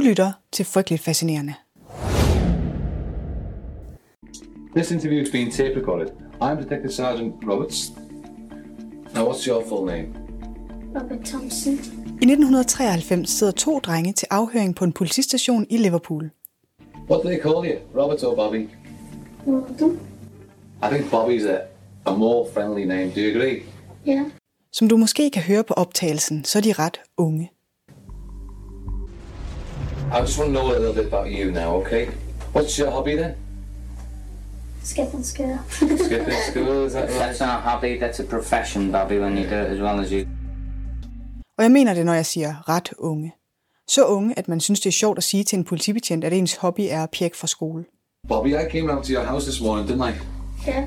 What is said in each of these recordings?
Du lytter til Frygteligt Fascinerende. This interview is being tape recorded. I'm Detective Sergeant Roberts. Now, what's your full name? Robert Thompson. I 1993 sidder to drenge til afhøring på en politistation i Liverpool. What do they call you? Robert or Bobby? Robert. I think Bobby's a, a more friendly name. Do you agree? Yeah. Som du måske kan høre på optagelsen, så er de ret unge. I just want to know a little bit about you now, okay? What's your hobby then? Skip and scare. Skipping school, is that right? That's not a hobby, that's a profession, Bobby, when you do it as well as you. Og jeg mener det, når jeg siger ret unge. Så unge, at man synes, det er sjovt at sige til en politibetjent, at ens hobby er at pjekke fra skole. Bobby, I came round to your house this morning, didn't I? yeah.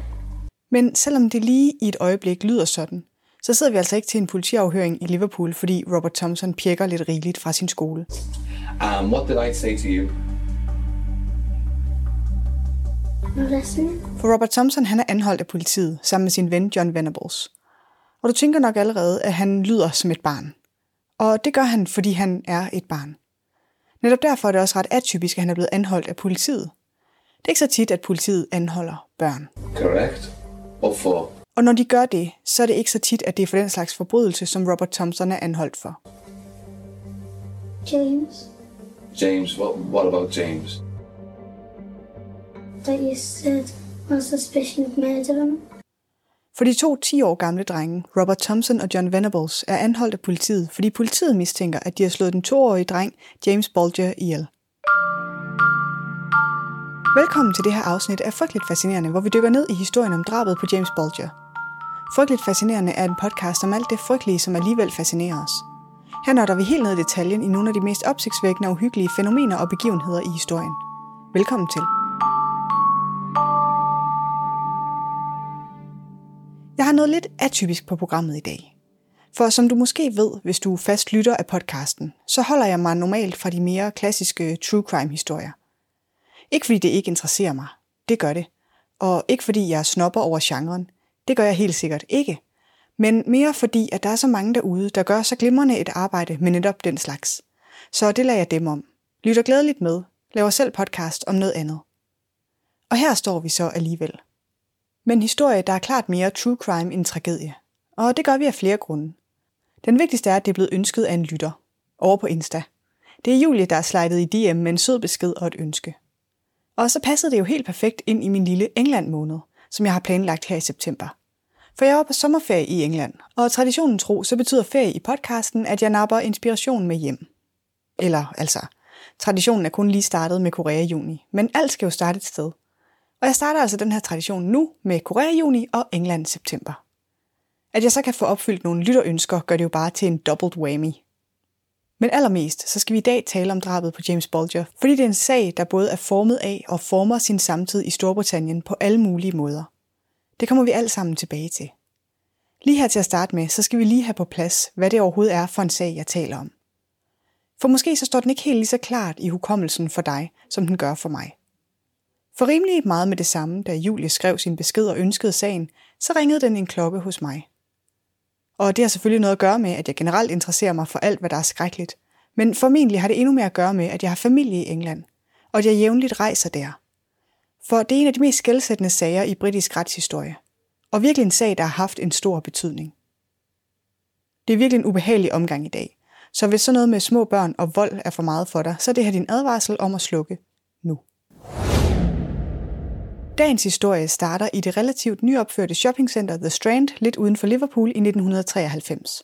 Men selvom det lige i et øjeblik lyder sådan, så sidder vi altså ikke til en politiafhøring i Liverpool, fordi Robert Thompson pjekker lidt rigeligt fra sin skole. Um, what did I say to you? For Robert Thompson han er anholdt af politiet sammen med sin ven John Venables. Og du tænker nok allerede, at han lyder som et barn. Og det gør han, fordi han er et barn. Netop derfor er det også ret atypisk, at han er blevet anholdt af politiet. Det er ikke så tit, at politiet anholder børn. Correct. What for? Og når de gør det, så er det ikke så tit, at det er for den slags forbrydelse, som Robert Thompson er anholdt for. James. James, what, what about James? That you said on suspicion of murdering. For de to 10 år gamle drenge, Robert Thompson og John Venables, er anholdt af politiet, fordi politiet mistænker, at de har slået den toårige dreng James Bulger ihjel. Velkommen til det her afsnit af Frygteligt Fascinerende, hvor vi dykker ned i historien om drabet på James Bulger. Frygteligt Fascinerende er en podcast om alt det frygtelige, som alligevel fascinerer os. Her nørder vi helt ned i detaljen i nogle af de mest opsigtsvækkende og uhyggelige fænomener og begivenheder i historien. Velkommen til. Jeg har noget lidt atypisk på programmet i dag. For som du måske ved, hvis du fast lytter af podcasten, så holder jeg mig normalt fra de mere klassiske true crime historier. Ikke fordi det ikke interesserer mig. Det gør det. Og ikke fordi jeg snopper over genren. Det gør jeg helt sikkert ikke. Men mere fordi, at der er så mange derude, der gør så glimrende et arbejde med netop den slags. Så det lader jeg dem om. Lytter glædeligt med. Laver selv podcast om noget andet. Og her står vi så alligevel. Men historie, der er klart mere true crime end tragedie. Og det gør vi af flere grunde. Den vigtigste er, at det er blevet ønsket af en lytter. Over på Insta. Det er Julie, der er slidet i DM med en sød besked og et ønske. Og så passede det jo helt perfekt ind i min lille England-måned, som jeg har planlagt her i september. For jeg var på sommerferie i England, og traditionen tro, så betyder ferie i podcasten, at jeg napper inspiration med hjem. Eller altså, traditionen er kun lige startet med Korea i juni, men alt skal jo starte et sted. Og jeg starter altså den her tradition nu med Korea i juni og England i september. At jeg så kan få opfyldt nogle lytterønsker, gør det jo bare til en dobbelt whammy. Men allermest, så skal vi i dag tale om drabet på James Bulger, fordi det er en sag, der både er formet af og former sin samtid i Storbritannien på alle mulige måder. Det kommer vi alt sammen tilbage til. Lige her til at starte med, så skal vi lige have på plads, hvad det overhovedet er for en sag, jeg taler om. For måske så står den ikke helt lige så klart i hukommelsen for dig, som den gør for mig. For rimelig meget med det samme, da Julie skrev sin besked og ønskede sagen, så ringede den en klokke hos mig. Og det har selvfølgelig noget at gøre med, at jeg generelt interesserer mig for alt, hvad der er skrækkeligt. Men formentlig har det endnu mere at gøre med, at jeg har familie i England, og at jeg jævnligt rejser der. For det er en af de mest skældsættende sager i britisk retshistorie. Og virkelig en sag, der har haft en stor betydning. Det er virkelig en ubehagelig omgang i dag. Så hvis sådan noget med små børn og vold er for meget for dig, så er det her din advarsel om at slukke nu. Dagens historie starter i det relativt nyopførte shoppingcenter The Strand lidt uden for Liverpool i 1993.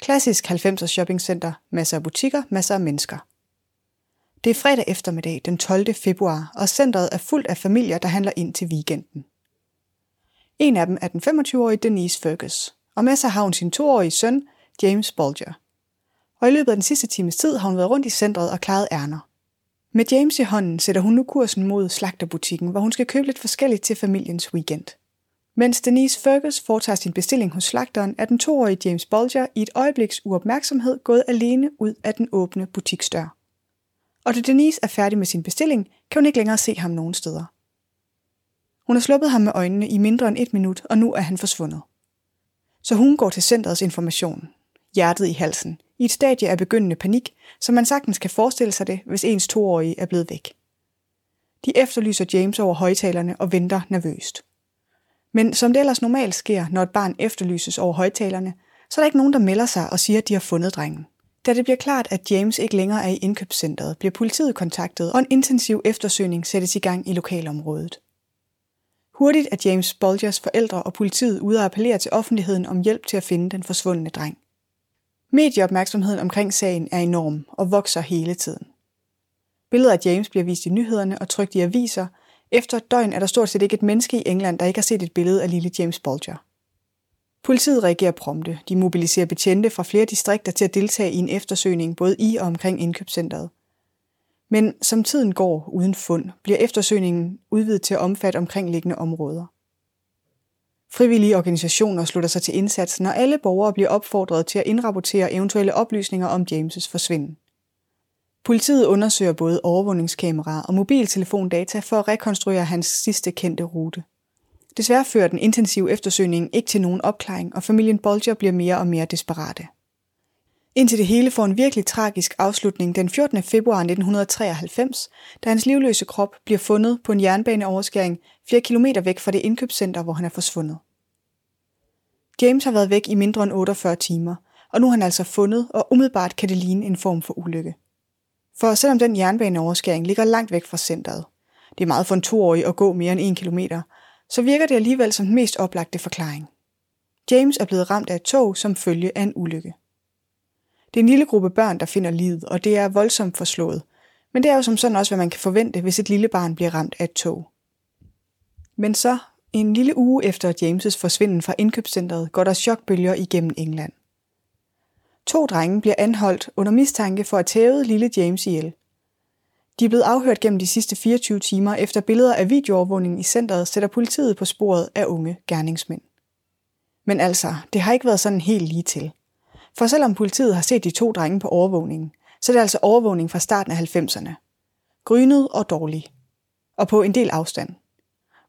Klassisk 90'er shoppingcenter, masser af butikker, masser af mennesker. Det er fredag eftermiddag den 12. februar, og centret er fuldt af familier, der handler ind til weekenden. En af dem er den 25-årige Denise Fergus, og med sig har hun sin toårige søn, James Bolger. Og i løbet af den sidste times tid har hun været rundt i centret og klaret ærner. Med James i hånden sætter hun nu kursen mod slagterbutikken, hvor hun skal købe lidt forskelligt til familiens weekend. Mens Denise Fergus foretager sin bestilling hos slagteren, er den toårige James Bolger i et øjebliks uopmærksomhed gået alene ud af den åbne butiksdør. Og da Denise er færdig med sin bestilling, kan hun ikke længere se ham nogen steder. Hun har sluppet ham med øjnene i mindre end et minut, og nu er han forsvundet. Så hun går til centrets information. hjertet i halsen, i et stadie af begyndende panik, som man sagtens kan forestille sig det, hvis ens toårige er blevet væk. De efterlyser James over højtalerne og venter nervøst. Men som det ellers normalt sker, når et barn efterlyses over højtalerne, så er der ikke nogen, der melder sig og siger, at de har fundet drengen. Da det bliver klart, at James ikke længere er i indkøbscentret, bliver politiet kontaktet, og en intensiv eftersøgning sættes i gang i lokalområdet. Hurtigt er James Bolgers forældre og politiet ude at appellere til offentligheden om hjælp til at finde den forsvundne dreng. Medieopmærksomheden omkring sagen er enorm og vokser hele tiden. Billeder af James bliver vist i nyhederne og trygt i aviser. Efter et døgn er der stort set ikke et menneske i England, der ikke har set et billede af lille James Bolger. Politiet reagerer prompte. De mobiliserer betjente fra flere distrikter til at deltage i en eftersøgning både i og omkring indkøbscentret. Men som tiden går uden fund, bliver eftersøgningen udvidet til at omfatte omkringliggende områder. Frivillige organisationer slutter sig til indsatsen, og alle borgere bliver opfordret til at indrapportere eventuelle oplysninger om James' forsvinden. Politiet undersøger både overvågningskameraer og mobiltelefondata for at rekonstruere hans sidste kendte rute. Desværre fører den intensive eftersøgning ikke til nogen opklaring, og familien Bolger bliver mere og mere desperate. Indtil det hele får en virkelig tragisk afslutning den 14. februar 1993, da hans livløse krop bliver fundet på en jernbaneoverskæring 4 km væk fra det indkøbscenter, hvor han er forsvundet. James har været væk i mindre end 48 timer, og nu er han altså fundet, og umiddelbart kan det ligne en form for ulykke. For selvom den jernbaneoverskæring ligger langt væk fra centret, det er meget for en toårig at gå mere end en kilometer, så virker det alligevel som den mest oplagte forklaring. James er blevet ramt af et tog som følge af en ulykke. Det er en lille gruppe børn, der finder livet, og det er voldsomt forslået. Men det er jo som sådan også, hvad man kan forvente, hvis et lille barn bliver ramt af et tog. Men så, en lille uge efter James' forsvinden fra indkøbscentret, går der chokbølger igennem England. To drenge bliver anholdt under mistanke for at tæve lille James ihjel. De er blevet afhørt gennem de sidste 24 timer efter billeder af videoovervågningen i centret sætter politiet på sporet af unge gerningsmænd. Men altså, det har ikke været sådan helt lige til. For selvom politiet har set de to drenge på overvågningen, så er det altså overvågning fra starten af 90'erne. Grynet og dårlig. Og på en del afstand.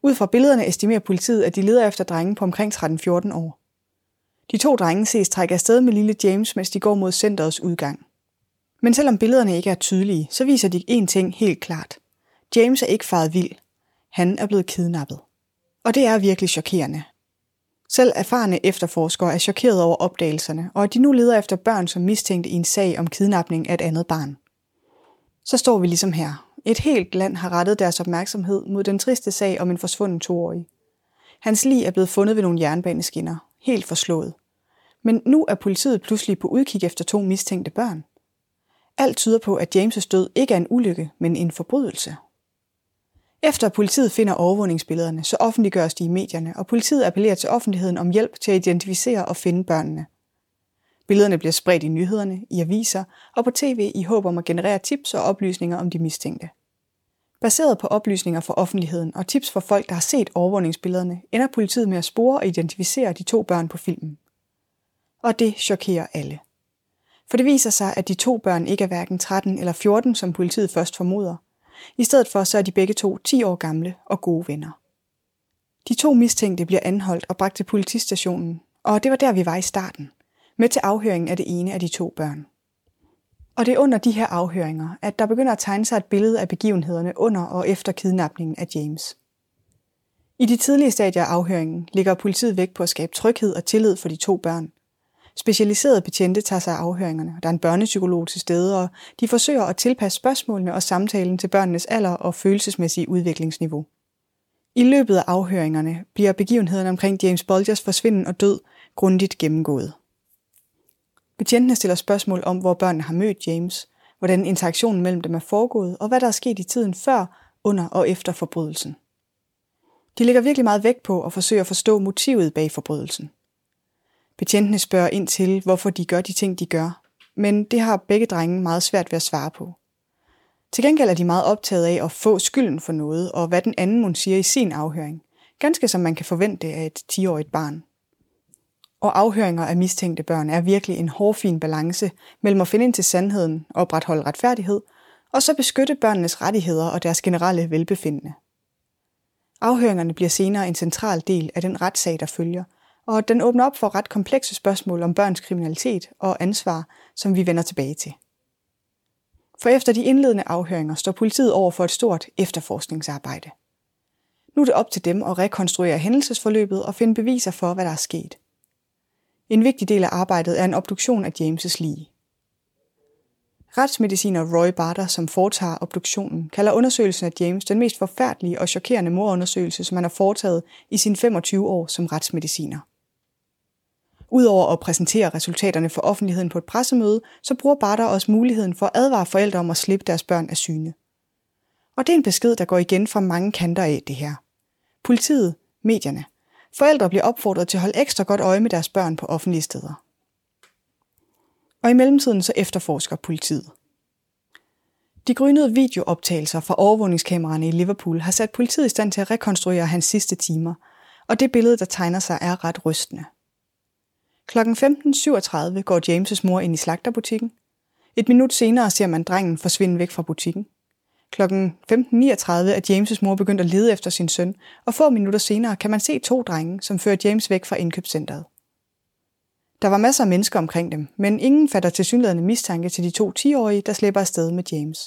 Ud fra billederne estimerer politiet, at de leder efter drenge på omkring 13-14 år. De to drenge ses trække afsted med lille James, mens de går mod centerets udgang. Men selvom billederne ikke er tydelige, så viser de én ting helt klart. James er ikke faret vild. Han er blevet kidnappet. Og det er virkelig chokerende. Selv erfarne efterforskere er chokeret over opdagelserne, og at de nu leder efter børn som mistænkte i en sag om kidnapning af et andet barn. Så står vi ligesom her. Et helt land har rettet deres opmærksomhed mod den triste sag om en forsvunden toårig. Hans lig er blevet fundet ved nogle jernbaneskinner, helt forslået. Men nu er politiet pludselig på udkig efter to mistænkte børn. Alt tyder på, at James' død ikke er en ulykke, men en forbrydelse. Efter politiet finder overvågningsbillederne, så offentliggøres de i medierne, og politiet appellerer til offentligheden om hjælp til at identificere og finde børnene. Billederne bliver spredt i nyhederne, i aviser og på tv i håb om at generere tips og oplysninger om de mistænkte. Baseret på oplysninger fra offentligheden og tips fra folk, der har set overvågningsbillederne, ender politiet med at spore og identificere de to børn på filmen. Og det chokerer alle. For det viser sig, at de to børn ikke er hverken 13 eller 14, som politiet først formoder. I stedet for så er de begge to 10 år gamle og gode venner. De to mistænkte bliver anholdt og bragt til politistationen, og det var der, vi var i starten, med til afhøringen af det ene af de to børn. Og det er under de her afhøringer, at der begynder at tegne sig et billede af begivenhederne under og efter kidnapningen af James. I de tidlige stadier af afhøringen ligger politiet vægt på at skabe tryghed og tillid for de to børn, Specialiserede betjente tager sig af afhøringerne. Der er en børnepsykolog til stede, og de forsøger at tilpasse spørgsmålene og samtalen til børnenes alder og følelsesmæssige udviklingsniveau. I løbet af afhøringerne bliver begivenhederne omkring James Bolgers forsvinden og død grundigt gennemgået. Betjentene stiller spørgsmål om, hvor børnene har mødt James, hvordan interaktionen mellem dem er foregået, og hvad der er sket i tiden før, under og efter forbrydelsen. De lægger virkelig meget vægt på at forsøge at forstå motivet bag forbrydelsen. Betjentene spørger ind til, hvorfor de gør de ting, de gør, men det har begge drenge meget svært ved at svare på. Til gengæld er de meget optaget af at få skylden for noget, og hvad den anden mon siger i sin afhøring. Ganske som man kan forvente af et 10-årigt barn. Og afhøringer af mistænkte børn er virkelig en hårfin balance mellem at finde ind til sandheden og opretholde retfærdighed, og så beskytte børnenes rettigheder og deres generelle velbefindende. Afhøringerne bliver senere en central del af den retssag, der følger – og den åbner op for ret komplekse spørgsmål om børns kriminalitet og ansvar, som vi vender tilbage til. For efter de indledende afhøringer står politiet over for et stort efterforskningsarbejde. Nu er det op til dem at rekonstruere hændelsesforløbet og finde beviser for, hvad der er sket. En vigtig del af arbejdet er en obduktion af James' lige. Retsmediciner Roy Barter, som foretager obduktionen, kalder undersøgelsen af James den mest forfærdelige og chokerende morundersøgelse, som han har foretaget i sine 25 år som retsmediciner. Udover at præsentere resultaterne for offentligheden på et pressemøde, så bruger Barter også muligheden for at advare forældre om at slippe deres børn af syne. Og det er en besked, der går igen fra mange kanter af det her. Politiet, medierne. Forældre bliver opfordret til at holde ekstra godt øje med deres børn på offentlige steder. Og i mellemtiden så efterforsker politiet. De grønnede videooptagelser fra overvågningskameraerne i Liverpool har sat politiet i stand til at rekonstruere hans sidste timer, og det billede, der tegner sig, er ret rystende. Kl. 15.37 går James' mor ind i slagterbutikken. Et minut senere ser man drengen forsvinde væk fra butikken. Kl. 15.39 er James' mor begyndt at lede efter sin søn, og få minutter senere kan man se to drenge, som fører James væk fra indkøbscentret. Der var masser af mennesker omkring dem, men ingen fatter tilsyneladende mistanke til de to 10-årige, der slipper afsted med James.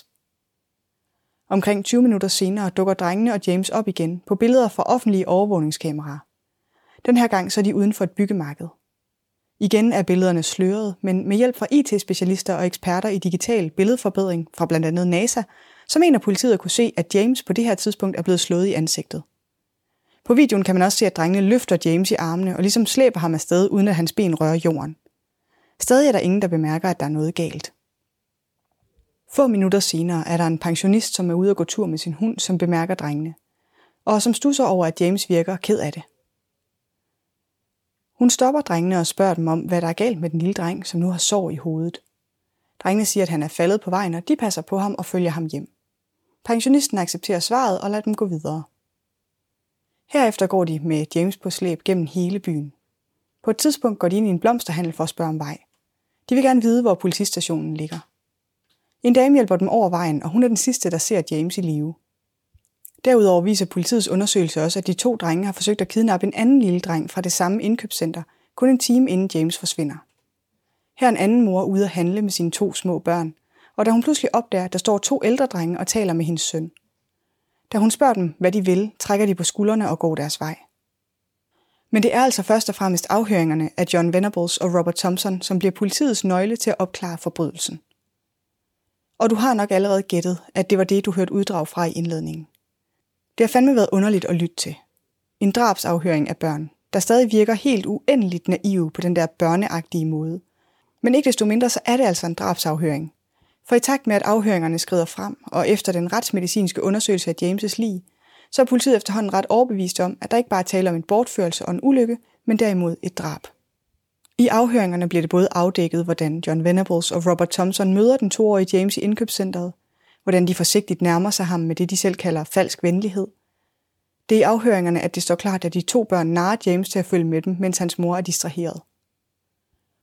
Omkring 20 minutter senere dukker drengene og James op igen på billeder fra offentlige overvågningskameraer. Den her gang så er de uden for et byggemarked. Igen er billederne sløret, men med hjælp fra IT-specialister og eksperter i digital billedforbedring fra blandt andet NASA, så mener politiet at kunne se, at James på det her tidspunkt er blevet slået i ansigtet. På videoen kan man også se, at drengene løfter James i armene og ligesom slæber ham afsted, uden at hans ben rører jorden. Stadig er der ingen, der bemærker, at der er noget galt. Få minutter senere er der en pensionist, som er ude at gå tur med sin hund, som bemærker drengene, og som stusser over, at James virker ked af det. Hun stopper drengene og spørger dem om, hvad der er galt med den lille dreng, som nu har sår i hovedet. Drengene siger, at han er faldet på vejen, og de passer på ham og følger ham hjem. Pensionisten accepterer svaret og lader dem gå videre. Herefter går de med James på slæb gennem hele byen. På et tidspunkt går de ind i en blomsterhandel for at spørge om vej. De vil gerne vide, hvor politistationen ligger. En dame hjælper dem over vejen, og hun er den sidste, der ser James i live. Derudover viser politiets undersøgelse også, at de to drenge har forsøgt at kidnappe en anden lille dreng fra det samme indkøbscenter, kun en time inden James forsvinder. Her er en anden mor ude at handle med sine to små børn, og da hun pludselig opdager, at der står to ældre drenge og taler med hendes søn. Da hun spørger dem, hvad de vil, trækker de på skuldrene og går deres vej. Men det er altså først og fremmest afhøringerne af John Venables og Robert Thompson, som bliver politiets nøgle til at opklare forbrydelsen. Og du har nok allerede gættet, at det var det, du hørte uddrag fra i indledningen. Det har fandme været underligt at lytte til. En drabsafhøring af børn, der stadig virker helt uendeligt naive på den der børneagtige måde. Men ikke desto mindre så er det altså en drabsafhøring. For i takt med, at afhøringerne skrider frem, og efter den retsmedicinske undersøgelse af James' lig, så er politiet efterhånden ret overbevist om, at der ikke bare er tale om en bortførelse og en ulykke, men derimod et drab. I afhøringerne bliver det både afdækket, hvordan John Venables og Robert Thompson møder den toårige James i indkøbscentret, hvordan de forsigtigt nærmer sig ham med det, de selv kalder falsk venlighed. Det er i afhøringerne, at det står klart, at de to børn narer James til at følge med dem, mens hans mor er distraheret.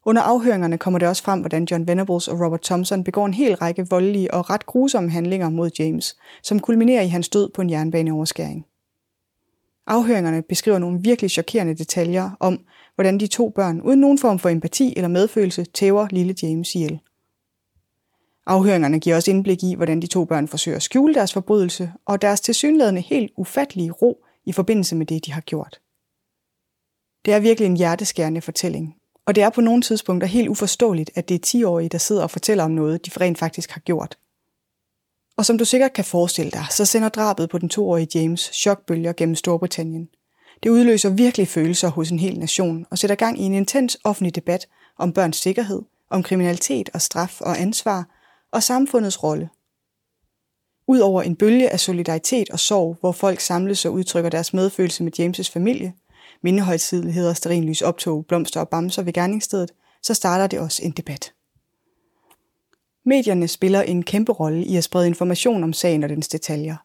Under afhøringerne kommer det også frem, hvordan John Venables og Robert Thompson begår en hel række voldelige og ret grusomme handlinger mod James, som kulminerer i hans død på en jernbaneoverskæring. Afhøringerne beskriver nogle virkelig chokerende detaljer om, hvordan de to børn uden nogen form for empati eller medfølelse tæver lille James ihjel. Afhøringerne giver også indblik i, hvordan de to børn forsøger at skjule deres forbrydelse og deres tilsyneladende helt ufattelige ro i forbindelse med det, de har gjort. Det er virkelig en hjerteskærende fortælling, og det er på nogle tidspunkter helt uforståeligt, at det er 10-årige, der sidder og fortæller om noget, de rent faktisk har gjort. Og som du sikkert kan forestille dig, så sender drabet på den 2-årige James chokbølger gennem Storbritannien. Det udløser virkelig følelser hos en hel nation og sætter gang i en intens offentlig debat om børns sikkerhed, om kriminalitet og straf og ansvar – og samfundets rolle. Udover en bølge af solidaritet og sorg, hvor folk samles og udtrykker deres medfølelse med James' familie, mindehøjtidligheder, sterinlys optog, blomster og bamser ved gerningsstedet, så starter det også en debat. Medierne spiller en kæmpe rolle i at sprede information om sagen og dens detaljer.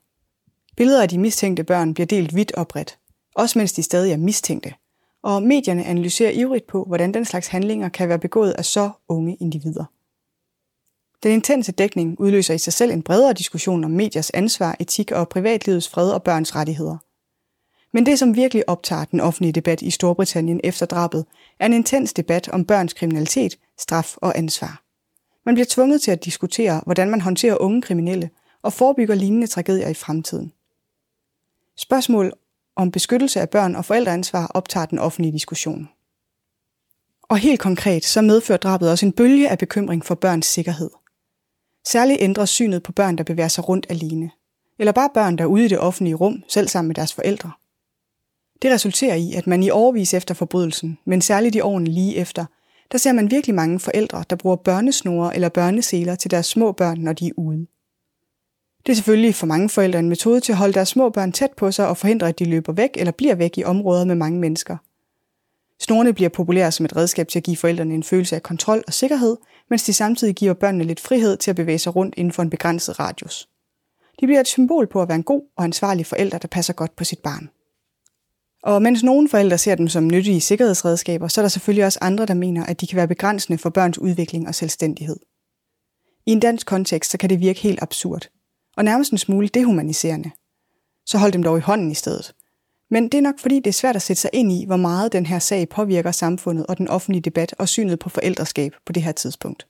Billeder af de mistænkte børn bliver delt vidt og bredt, også mens de stadig er mistænkte, og medierne analyserer ivrigt på, hvordan den slags handlinger kan være begået af så unge individer. Den intense dækning udløser i sig selv en bredere diskussion om mediers ansvar, etik og privatlivets fred og børns rettigheder. Men det, som virkelig optager den offentlige debat i Storbritannien efter drabet, er en intens debat om børns kriminalitet, straf og ansvar. Man bliver tvunget til at diskutere, hvordan man håndterer unge kriminelle og forebygger lignende tragedier i fremtiden. Spørgsmål om beskyttelse af børn og forældreansvar optager den offentlige diskussion. Og helt konkret så medfører drabet også en bølge af bekymring for børns sikkerhed. Særligt ændrer synet på børn, der bevæger sig rundt alene. Eller bare børn, der er ude i det offentlige rum, selv sammen med deres forældre. Det resulterer i, at man i årvis efter forbrydelsen, men særligt i årene lige efter, der ser man virkelig mange forældre, der bruger børnesnore eller børneseler til deres små børn, når de er ude. Det er selvfølgelig for mange forældre en metode til at holde deres små børn tæt på sig og forhindre, at de løber væk eller bliver væk i områder med mange mennesker. Snorene bliver populære som et redskab til at give forældrene en følelse af kontrol og sikkerhed, mens de samtidig giver børnene lidt frihed til at bevæge sig rundt inden for en begrænset radius. De bliver et symbol på at være en god og ansvarlig forælder, der passer godt på sit barn. Og mens nogle forældre ser dem som nyttige sikkerhedsredskaber, så er der selvfølgelig også andre, der mener, at de kan være begrænsende for børns udvikling og selvstændighed. I en dansk kontekst, så kan det virke helt absurd, og nærmest en smule dehumaniserende. Så hold dem dog i hånden i stedet. Men det er nok fordi, det er svært at sætte sig ind i, hvor meget den her sag påvirker samfundet og den offentlige debat og synet på forældreskab på det her tidspunkt.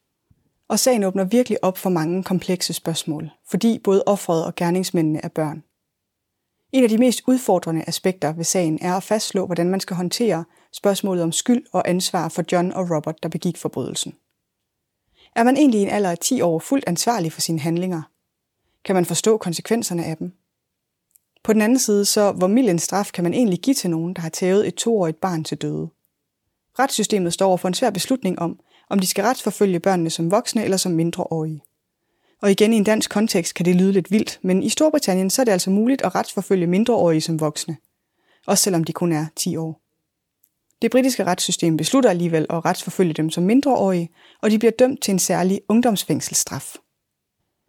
Og sagen åbner virkelig op for mange komplekse spørgsmål, fordi både offeret og gerningsmændene er børn. En af de mest udfordrende aspekter ved sagen er at fastslå, hvordan man skal håndtere spørgsmålet om skyld og ansvar for John og Robert, der begik forbrydelsen. Er man egentlig i en alder af 10 år fuldt ansvarlig for sine handlinger? Kan man forstå konsekvenserne af dem? På den anden side, så hvor mild en straf kan man egentlig give til nogen, der har tævet et toårigt barn til døde? Retssystemet står over for en svær beslutning om, om de skal retsforfølge børnene som voksne eller som mindreårige. Og igen i en dansk kontekst kan det lyde lidt vildt, men i Storbritannien så er det altså muligt at retsforfølge mindreårige som voksne. Også selvom de kun er 10 år. Det britiske retssystem beslutter alligevel at retsforfølge dem som mindreårige, og de bliver dømt til en særlig ungdomsfængselsstraf.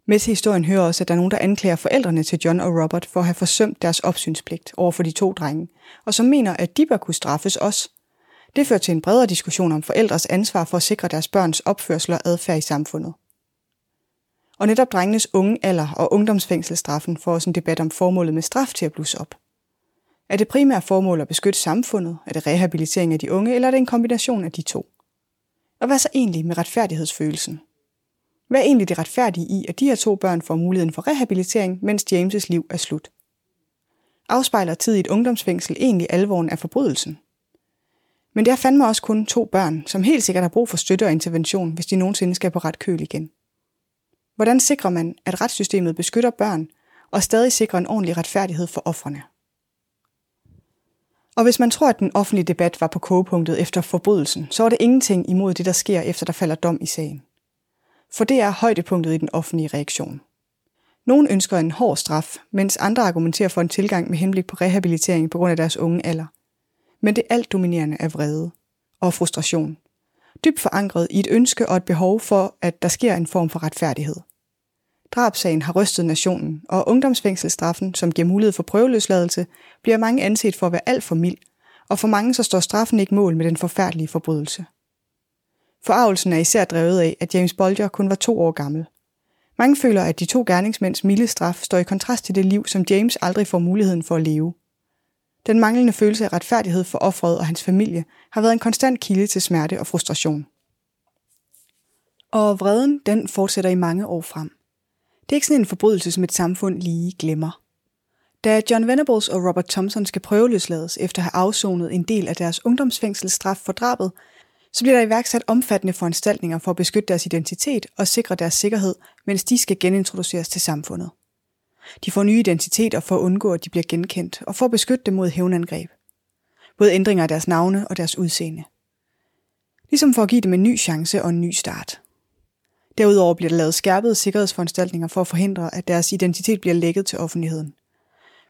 Med til historien hører også, at der er nogen, der anklager forældrene til John og Robert for at have forsømt deres opsynspligt over for de to drenge, og som mener, at de bør kunne straffes også. Det fører til en bredere diskussion om forældres ansvar for at sikre deres børns opførsel og adfærd i samfundet. Og netop drengenes unge alder og ungdomsfængselsstraffen får også en debat om formålet med straf til at blusse op. Er det primære formål at beskytte samfundet? Er det rehabilitering af de unge, eller er det en kombination af de to? Og hvad så egentlig med retfærdighedsfølelsen? Hvad er egentlig det retfærdige i, at de her to børn får muligheden for rehabilitering, mens James' liv er slut? Afspejler tid i et ungdomsfængsel egentlig alvoren af forbrydelsen? Men det er fandme også kun to børn, som helt sikkert har brug for støtte og intervention, hvis de nogensinde skal på ret køl igen. Hvordan sikrer man, at retssystemet beskytter børn og stadig sikrer en ordentlig retfærdighed for offrene? Og hvis man tror, at den offentlige debat var på kogepunktet efter forbrydelsen, så er det ingenting imod det, der sker efter der falder dom i sagen. For det er højdepunktet i den offentlige reaktion. Nogle ønsker en hård straf, mens andre argumenterer for en tilgang med henblik på rehabilitering på grund af deres unge alder. Men det alt dominerende er vrede og frustration. Dybt forankret i et ønske og et behov for, at der sker en form for retfærdighed. Drabsagen har rystet nationen, og ungdomsfængselsstraffen, som giver mulighed for prøveløsladelse, bliver mange anset for at være alt for mild, og for mange så står straffen ikke mål med den forfærdelige forbrydelse. Forarvelsen er især drevet af, at James Bolger kun var to år gammel. Mange føler, at de to gerningsmænds milde straf står i kontrast til det liv, som James aldrig får muligheden for at leve. Den manglende følelse af retfærdighed for offret og hans familie har været en konstant kilde til smerte og frustration. Og vreden, den fortsætter i mange år frem. Det er ikke sådan en forbrydelse, som et samfund lige glemmer. Da John Venables og Robert Thompson skal prøveløslades efter at have afsonet en del af deres ungdomsfængselsstraf for drabet, så bliver der iværksat omfattende foranstaltninger for at beskytte deres identitet og sikre deres sikkerhed, mens de skal genintroduceres til samfundet. De får nye identiteter for at undgå, at de bliver genkendt, og for at beskytte dem mod hævnangreb. Både ændringer af deres navne og deres udseende. Ligesom for at give dem en ny chance og en ny start. Derudover bliver der lavet skærpede sikkerhedsforanstaltninger for at forhindre, at deres identitet bliver lækket til offentligheden.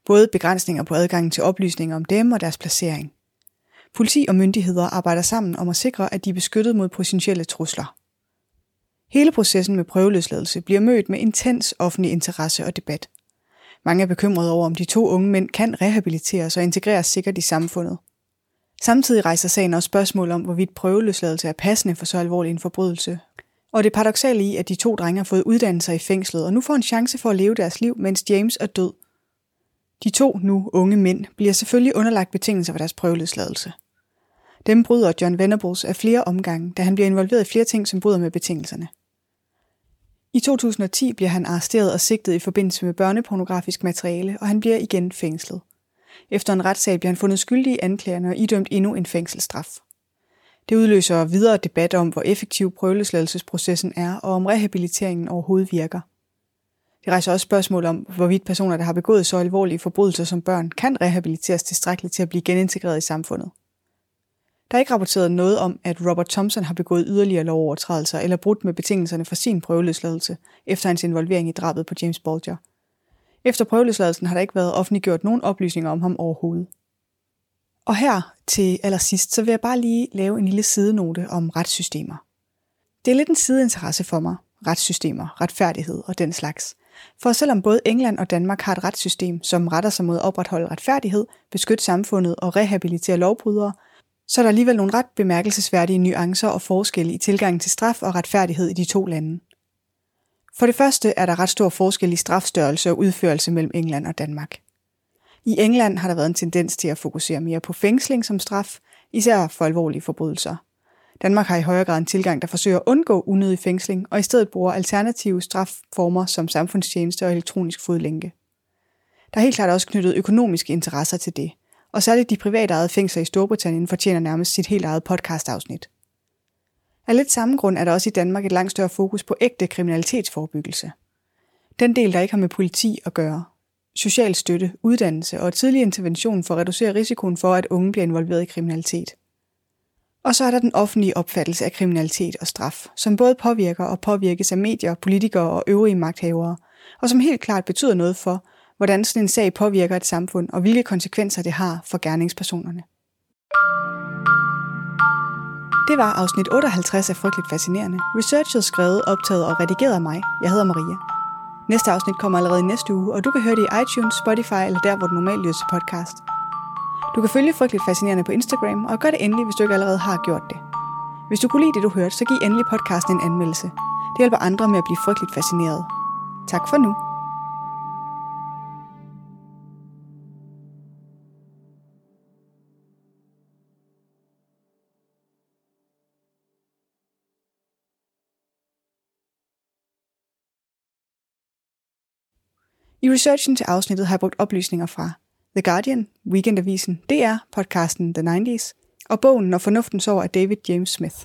Både begrænsninger på adgangen til oplysninger om dem og deres placering. Politi og myndigheder arbejder sammen om at sikre, at de er beskyttet mod potentielle trusler. Hele processen med prøveløsladelse bliver mødt med intens offentlig interesse og debat. Mange er bekymrede over, om de to unge mænd kan rehabiliteres og integreres sikkert i samfundet. Samtidig rejser sagen også spørgsmål om, hvorvidt prøveløsladelse er passende for så alvorlig en forbrydelse. Og det paradoxale i, at de to drenge har fået uddannelser i fængslet og nu får en chance for at leve deres liv, mens James er død. De to nu unge mænd bliver selvfølgelig underlagt betingelser for deres prøveløsladelse. Dem bryder John Venables af flere omgange, da han bliver involveret i flere ting, som bryder med betingelserne. I 2010 bliver han arresteret og sigtet i forbindelse med børnepornografisk materiale, og han bliver igen fængslet. Efter en retssag bliver han fundet skyldig i anklagerne og idømt endnu en fængselsstraf. Det udløser videre debat om, hvor effektiv prøveløsladelsesprocessen er, og om rehabiliteringen overhovedet virker. Det rejser også spørgsmål om, hvorvidt personer, der har begået så alvorlige forbrydelser som børn, kan rehabiliteres tilstrækkeligt til at blive genintegreret i samfundet. Der er ikke rapporteret noget om, at Robert Thompson har begået yderligere lovovertrædelser eller brudt med betingelserne for sin prøveløsladelse efter hans involvering i drabet på James Bolger. Efter prøveløsladelsen har der ikke været offentliggjort nogen oplysninger om ham overhovedet. Og her til allersidst, så vil jeg bare lige lave en lille sidenote om retssystemer. Det er lidt en sideinteresse for mig, retssystemer, retfærdighed og den slags. For selvom både England og Danmark har et retssystem, som retter sig mod at opretholde retfærdighed, beskytte samfundet og rehabilitere lovbrydere, så er der alligevel nogle ret bemærkelsesværdige nuancer og forskelle i tilgangen til straf og retfærdighed i de to lande. For det første er der ret stor forskel i strafstørrelse og udførelse mellem England og Danmark. I England har der været en tendens til at fokusere mere på fængsling som straf, især for alvorlige forbrydelser. Danmark har i højere grad en tilgang, der forsøger at undgå unødig fængsling, og i stedet bruger alternative strafformer som samfundstjeneste og elektronisk fodlænke. Der er helt klart også knyttet økonomiske interesser til det, og særligt de privatejede fængsler i Storbritannien fortjener nærmest sit helt eget podcast-afsnit. Af lidt samme grund er der også i Danmark et langt større fokus på ægte kriminalitetsforebyggelse. Den del, der ikke har med politi at gøre, social støtte, uddannelse og tidlig intervention for at reducere risikoen for, at unge bliver involveret i kriminalitet. Og så er der den offentlige opfattelse af kriminalitet og straf, som både påvirker og påvirkes af medier, politikere og øvrige magthavere, og som helt klart betyder noget for, hvordan sådan en sag påvirker et samfund, og hvilke konsekvenser det har for gerningspersonerne. Det var afsnit 58 af Frygteligt Fascinerende. Researchet skrevet, optaget og redigeret af mig. Jeg hedder Maria. Næste afsnit kommer allerede i næste uge, og du kan høre det i iTunes, Spotify eller der, hvor du normalt lytter til podcast. Du kan følge Frygteligt Fascinerende på Instagram, og gør det endelig, hvis du ikke allerede har gjort det. Hvis du kunne lide det, du hørte, så giv endelig podcasten en anmeldelse. Det hjælper andre med at blive frygteligt fascineret. Tak for nu. I researchen til afsnittet har jeg brugt oplysninger fra The Guardian, Weekendavisen, DR, podcasten The 90s og bogen Når fornuften sover af David James Smith.